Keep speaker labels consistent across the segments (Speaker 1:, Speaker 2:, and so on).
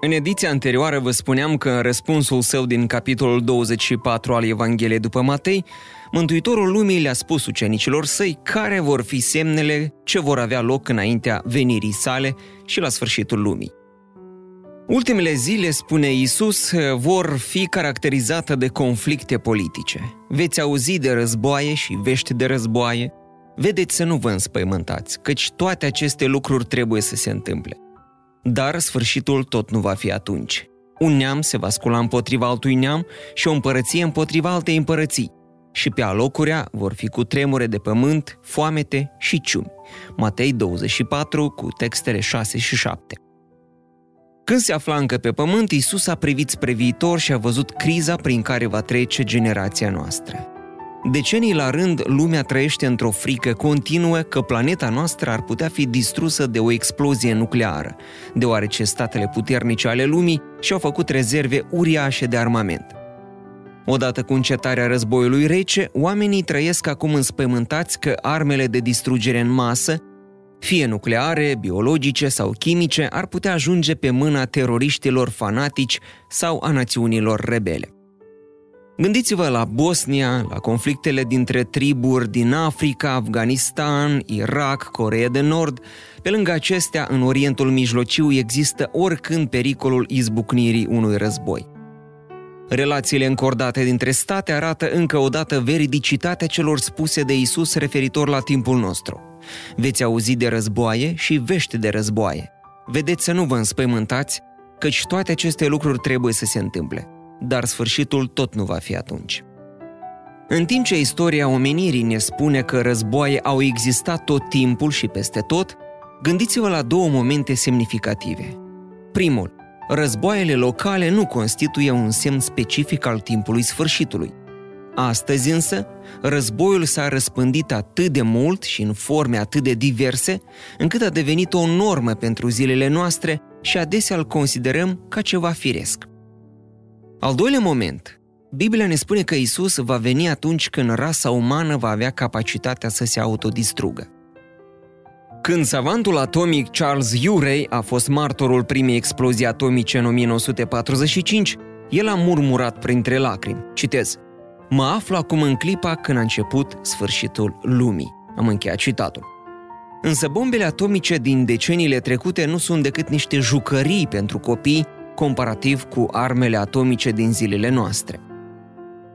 Speaker 1: În ediția anterioară vă spuneam că în răspunsul său din capitolul 24 al Evangheliei după Matei, Mântuitorul lumii le-a spus ucenicilor săi care vor fi semnele ce vor avea loc înaintea venirii sale și la sfârșitul lumii. Ultimele zile, spune Isus, vor fi caracterizate de conflicte politice. Veți auzi de războaie și vești de războaie. Vedeți să nu vă înspăimântați, căci toate aceste lucruri trebuie să se întâmple. Dar sfârșitul tot nu va fi atunci. Un neam se va scula împotriva altui neam și o împărăție împotriva altei împărății. Și pe alocurea vor fi cu tremure de pământ, foamete și ciumi. Matei 24 cu textele 6 și 7. Când se afla încă pe pământ, Iisus a privit spre viitor și a văzut criza prin care va trece generația noastră. Decenii la rând, lumea trăiește într-o frică continuă că planeta noastră ar putea fi distrusă de o explozie nucleară, deoarece statele puternice ale lumii și-au făcut rezerve uriașe de armament. Odată cu încetarea războiului rece, oamenii trăiesc acum înspăimântați că armele de distrugere în masă, fie nucleare, biologice sau chimice, ar putea ajunge pe mâna teroriștilor fanatici sau a națiunilor rebele. Gândiți-vă la Bosnia, la conflictele dintre triburi din Africa, Afganistan, Irak, Coreea de Nord. Pe lângă acestea, în Orientul Mijlociu există oricând pericolul izbucnirii unui război. Relațiile încordate dintre state arată încă o dată veridicitatea celor spuse de Isus referitor la timpul nostru. Veți auzi de războaie și vești de războaie. Vedeți să nu vă înspăimântați, căci toate aceste lucruri trebuie să se întâmple dar sfârșitul tot nu va fi atunci. În timp ce istoria omenirii ne spune că războaie au existat tot timpul și peste tot, gândiți-vă la două momente semnificative. Primul, războaiele locale nu constituie un semn specific al timpului sfârșitului. Astăzi însă, războiul s-a răspândit atât de mult și în forme atât de diverse, încât a devenit o normă pentru zilele noastre și adesea îl considerăm ca ceva firesc. Al doilea moment, Biblia ne spune că Isus va veni atunci când rasa umană va avea capacitatea să se autodistrugă. Când savantul atomic Charles Urey a fost martorul primei explozii atomice în 1945, el a murmurat printre lacrimi. Citez. Mă aflu acum în clipa când a început sfârșitul lumii. Am încheiat citatul. Însă bombele atomice din deceniile trecute nu sunt decât niște jucării pentru copii comparativ cu armele atomice din zilele noastre.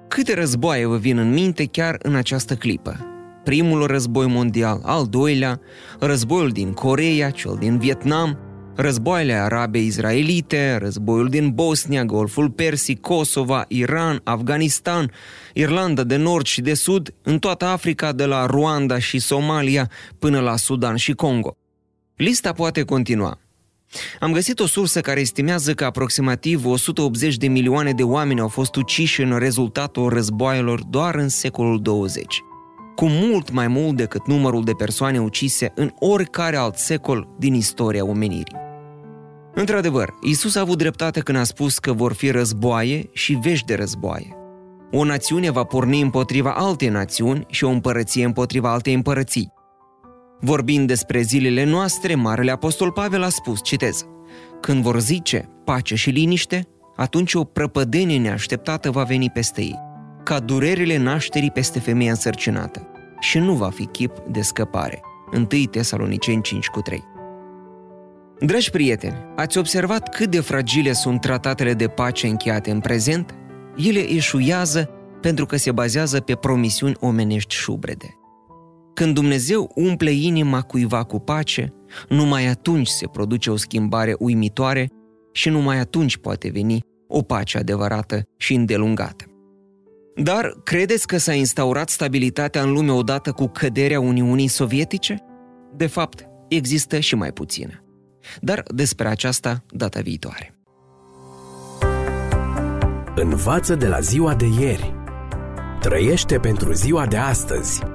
Speaker 1: Câte războaie vă vin în minte chiar în această clipă? Primul război mondial, al doilea, războiul din Coreea, cel din Vietnam, războaiele arabe izraelite, războiul din Bosnia, Golful Persic, Kosova, Iran, Afganistan, Irlanda de Nord și de Sud, în toată Africa de la Ruanda și Somalia până la Sudan și Congo. Lista poate continua. Am găsit o sursă care estimează că aproximativ 180 de milioane de oameni au fost uciși în rezultatul războaielor doar în secolul 20, cu mult mai mult decât numărul de persoane ucise în oricare alt secol din istoria omenirii. Într-adevăr, Isus a avut dreptate când a spus că vor fi războaie și vești de războaie. O națiune va porni împotriva altei națiuni și o împărăție împotriva altei împărății. Vorbind despre zilele noastre, Marele Apostol Pavel a spus, citez, Când vor zice pace și liniște, atunci o prăpădenie neașteptată va veni peste ei, ca durerile nașterii peste femeia însărcinată, și nu va fi chip de scăpare. 1 Tesaloniceni 5 cu 3 Dragi prieteni, ați observat cât de fragile sunt tratatele de pace încheiate în prezent? Ele eșuiază pentru că se bazează pe promisiuni omenești șubrede. Când Dumnezeu umple inima cuiva cu pace, numai atunci se produce o schimbare uimitoare și numai atunci poate veni o pace adevărată și îndelungată. Dar credeți că s-a instaurat stabilitatea în lume odată cu căderea Uniunii Sovietice? De fapt, există și mai puțină. Dar despre aceasta data viitoare.
Speaker 2: Învață de la ziua de ieri Trăiește pentru ziua de astăzi.